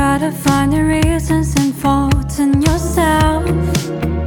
try to find the reasons and faults in yourself.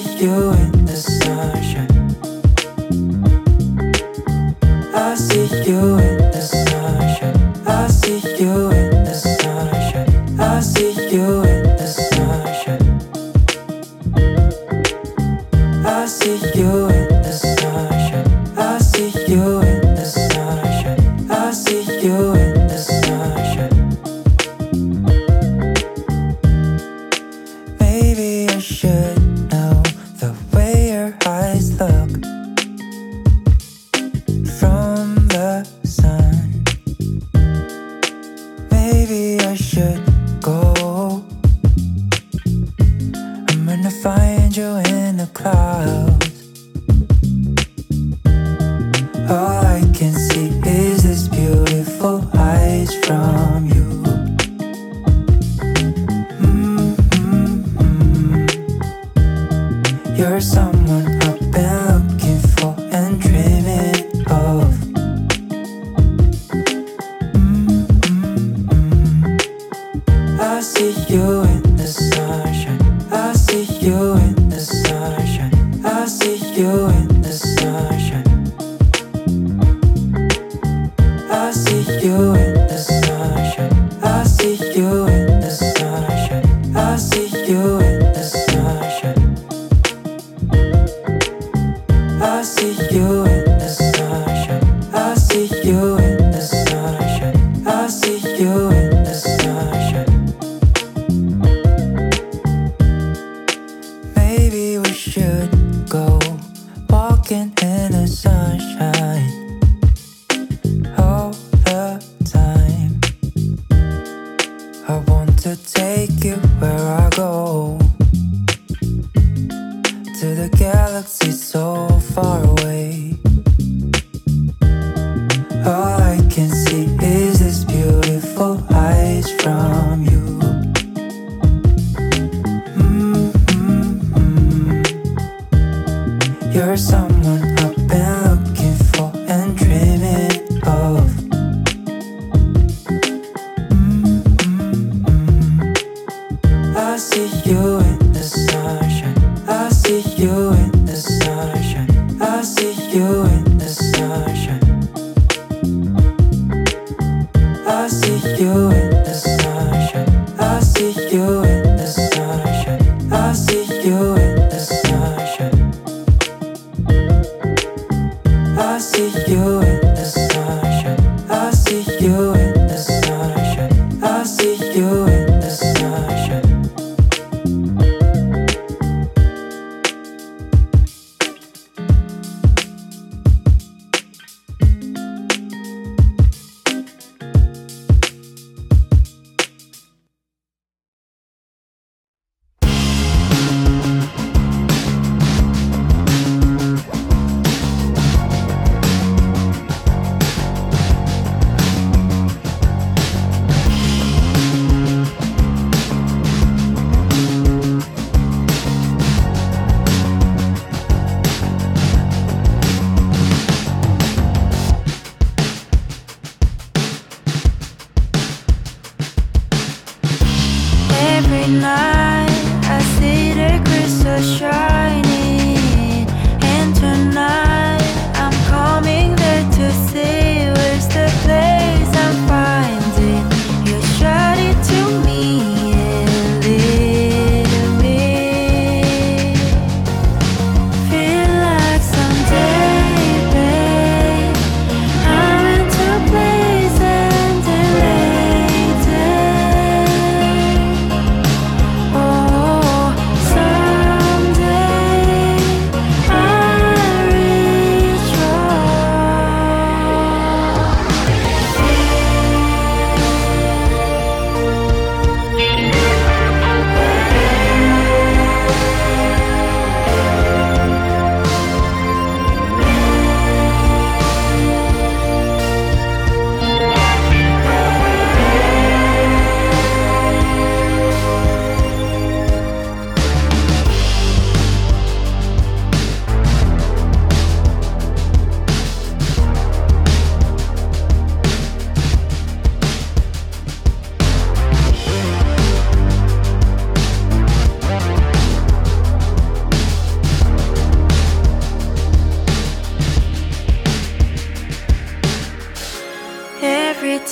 you and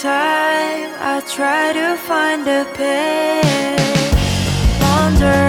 time I try to find a path. Wonder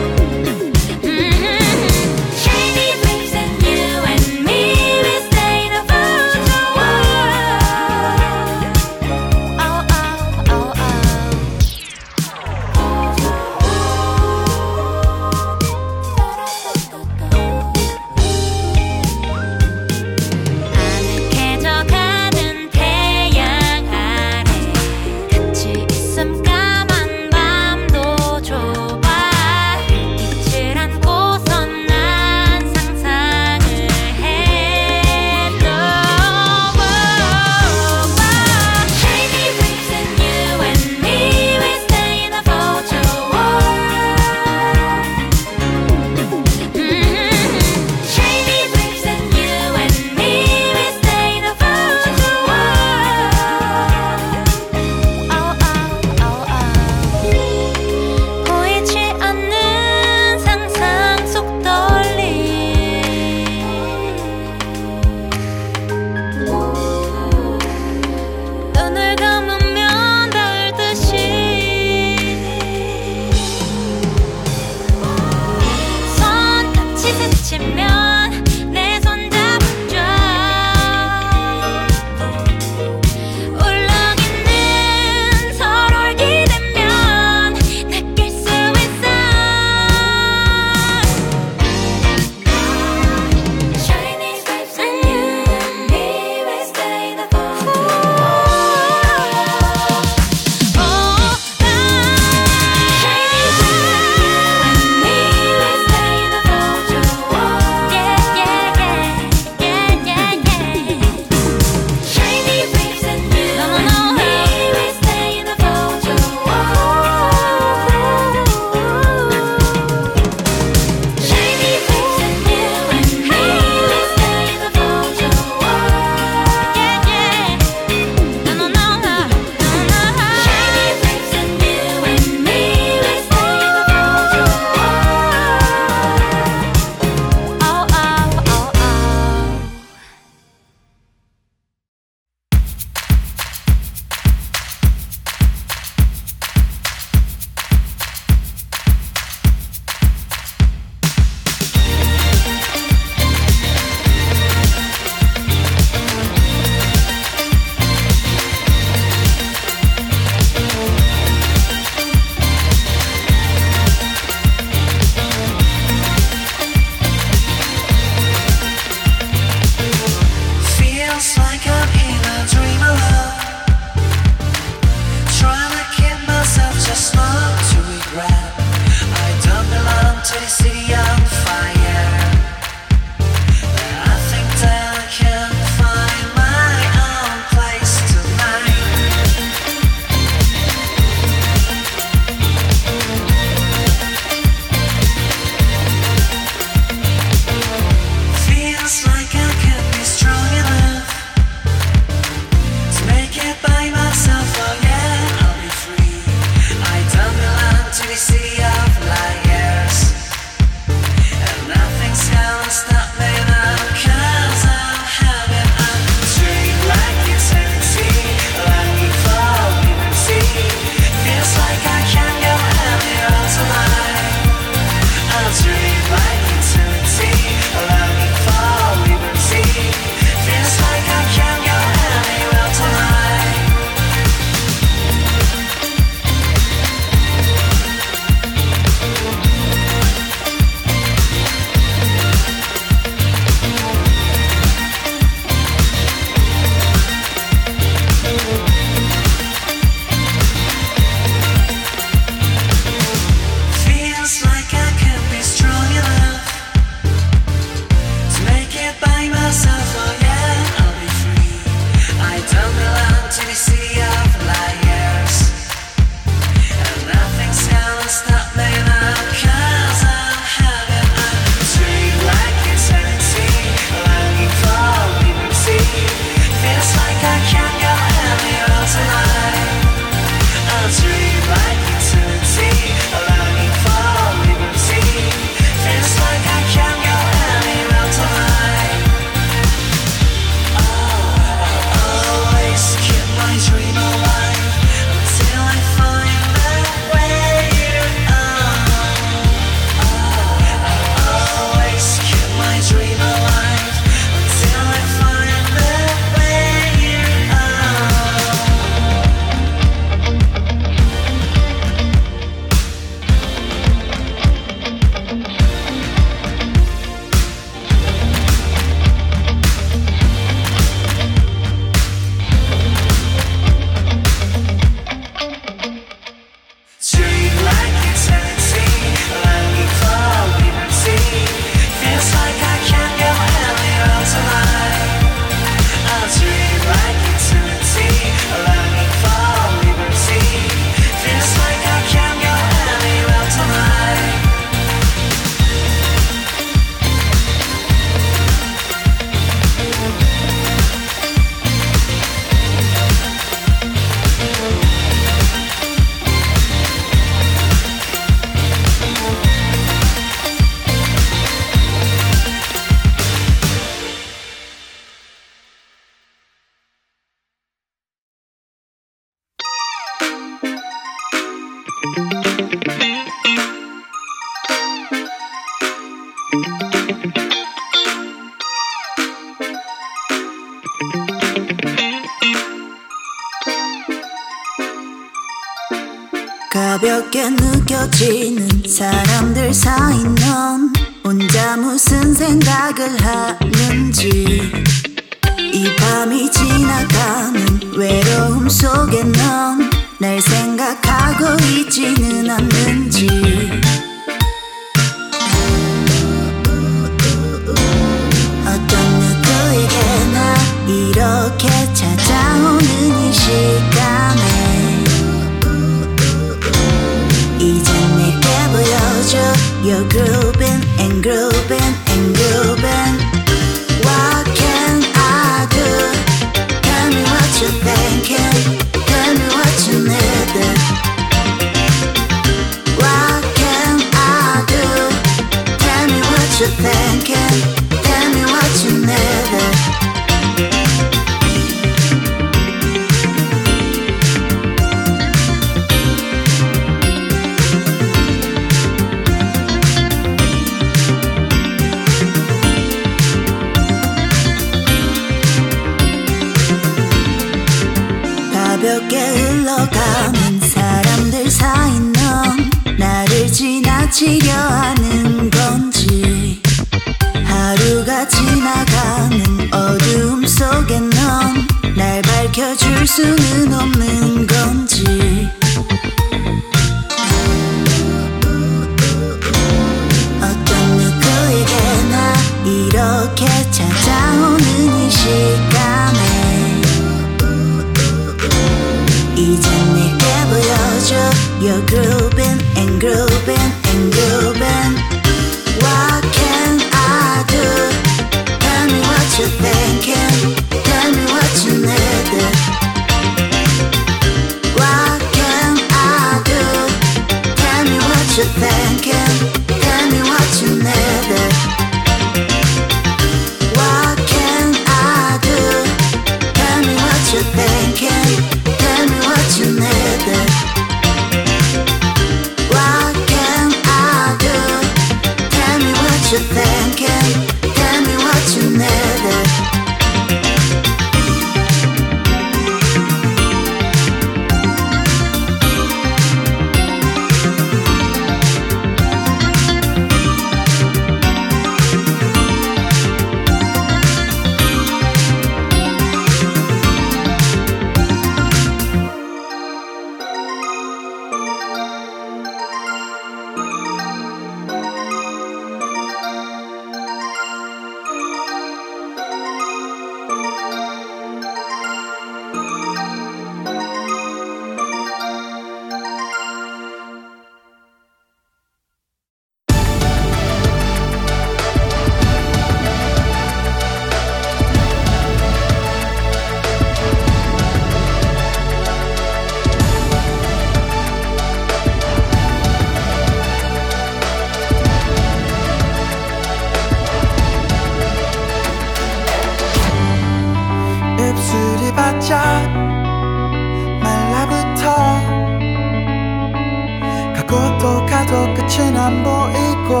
오고또 가도 끝은 안 보이고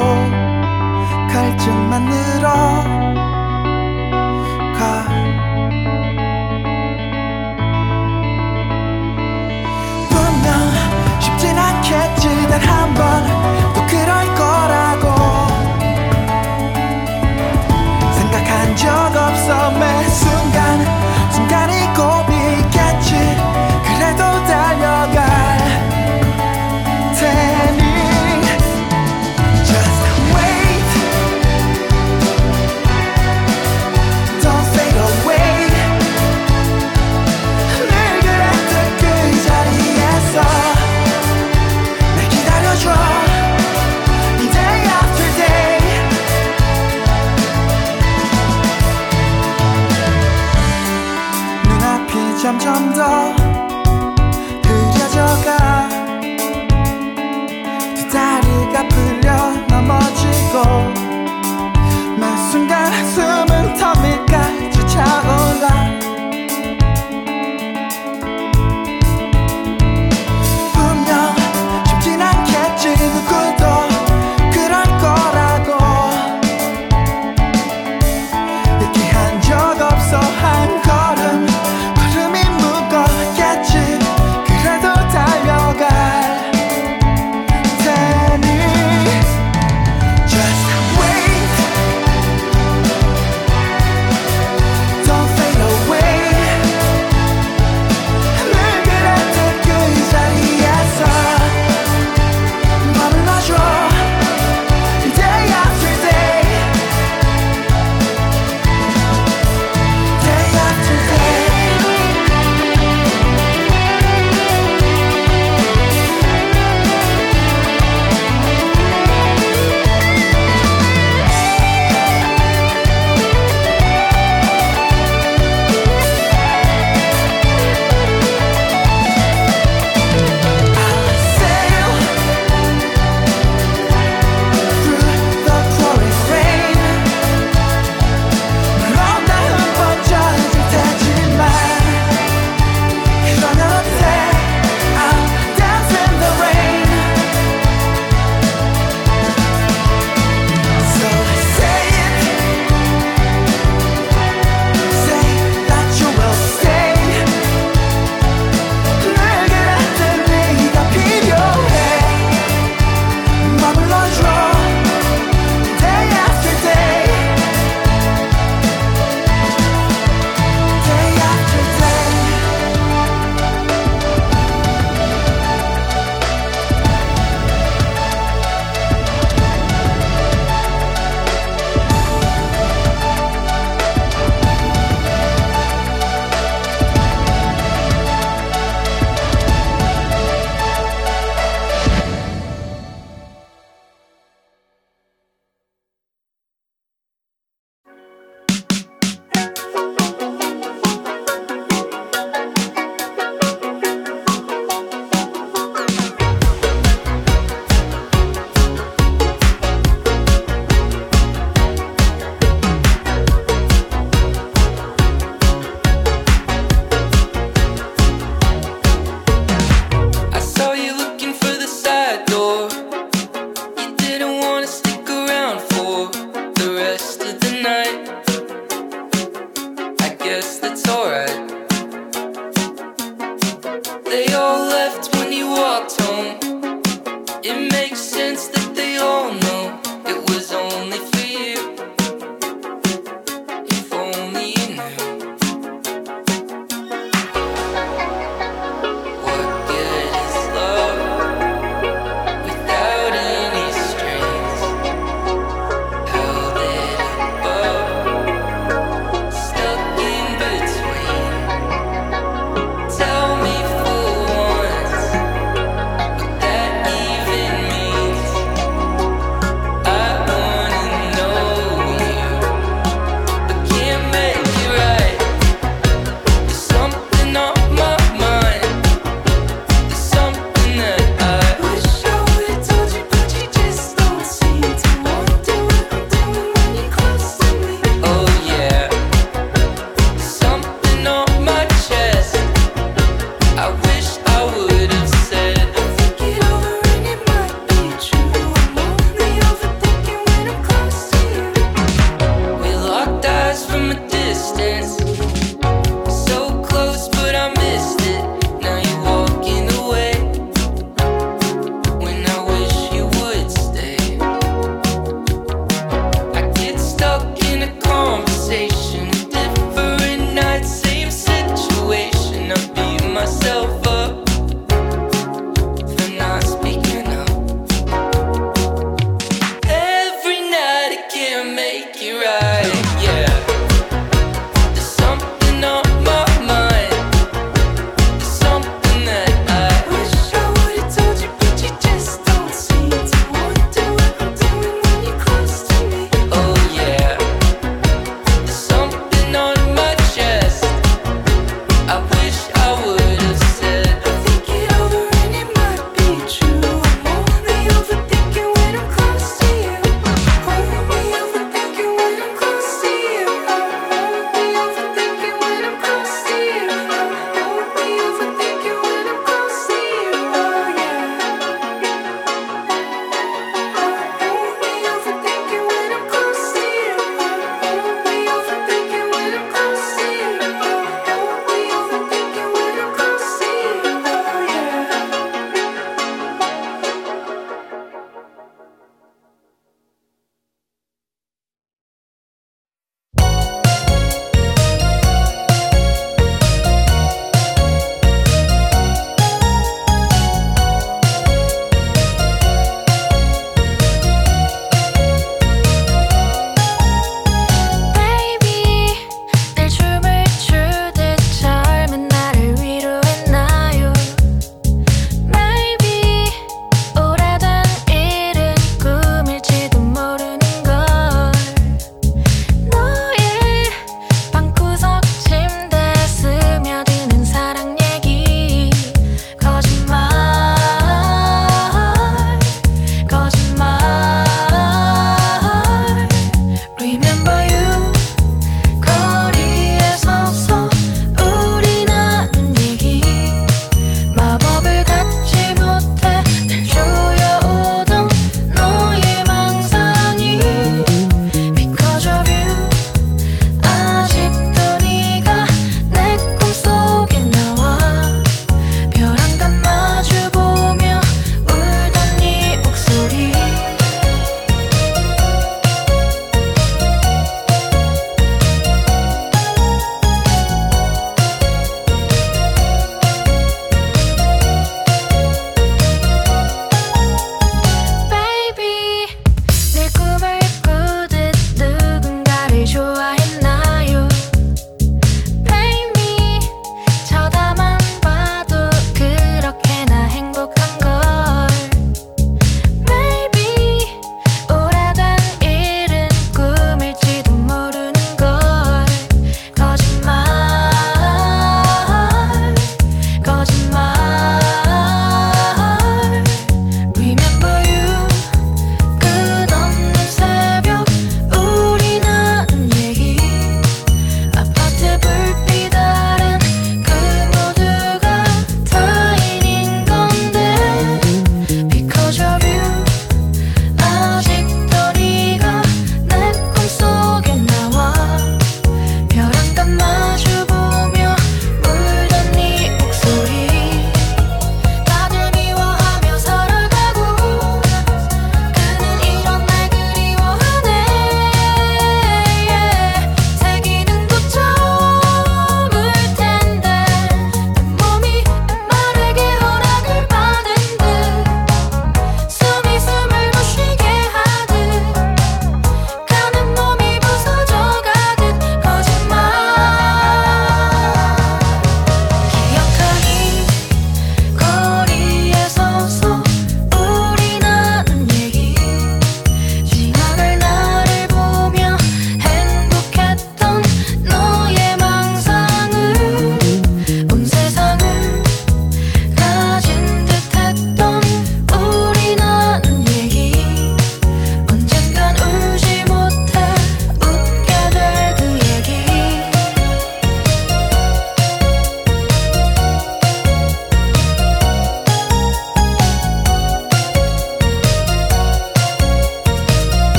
갈증만 늘어가. 분명 쉽진 않겠지. 단 한 번 또 그럴 거라고. 생각한 적 없어. 매 순간 순간이고 all.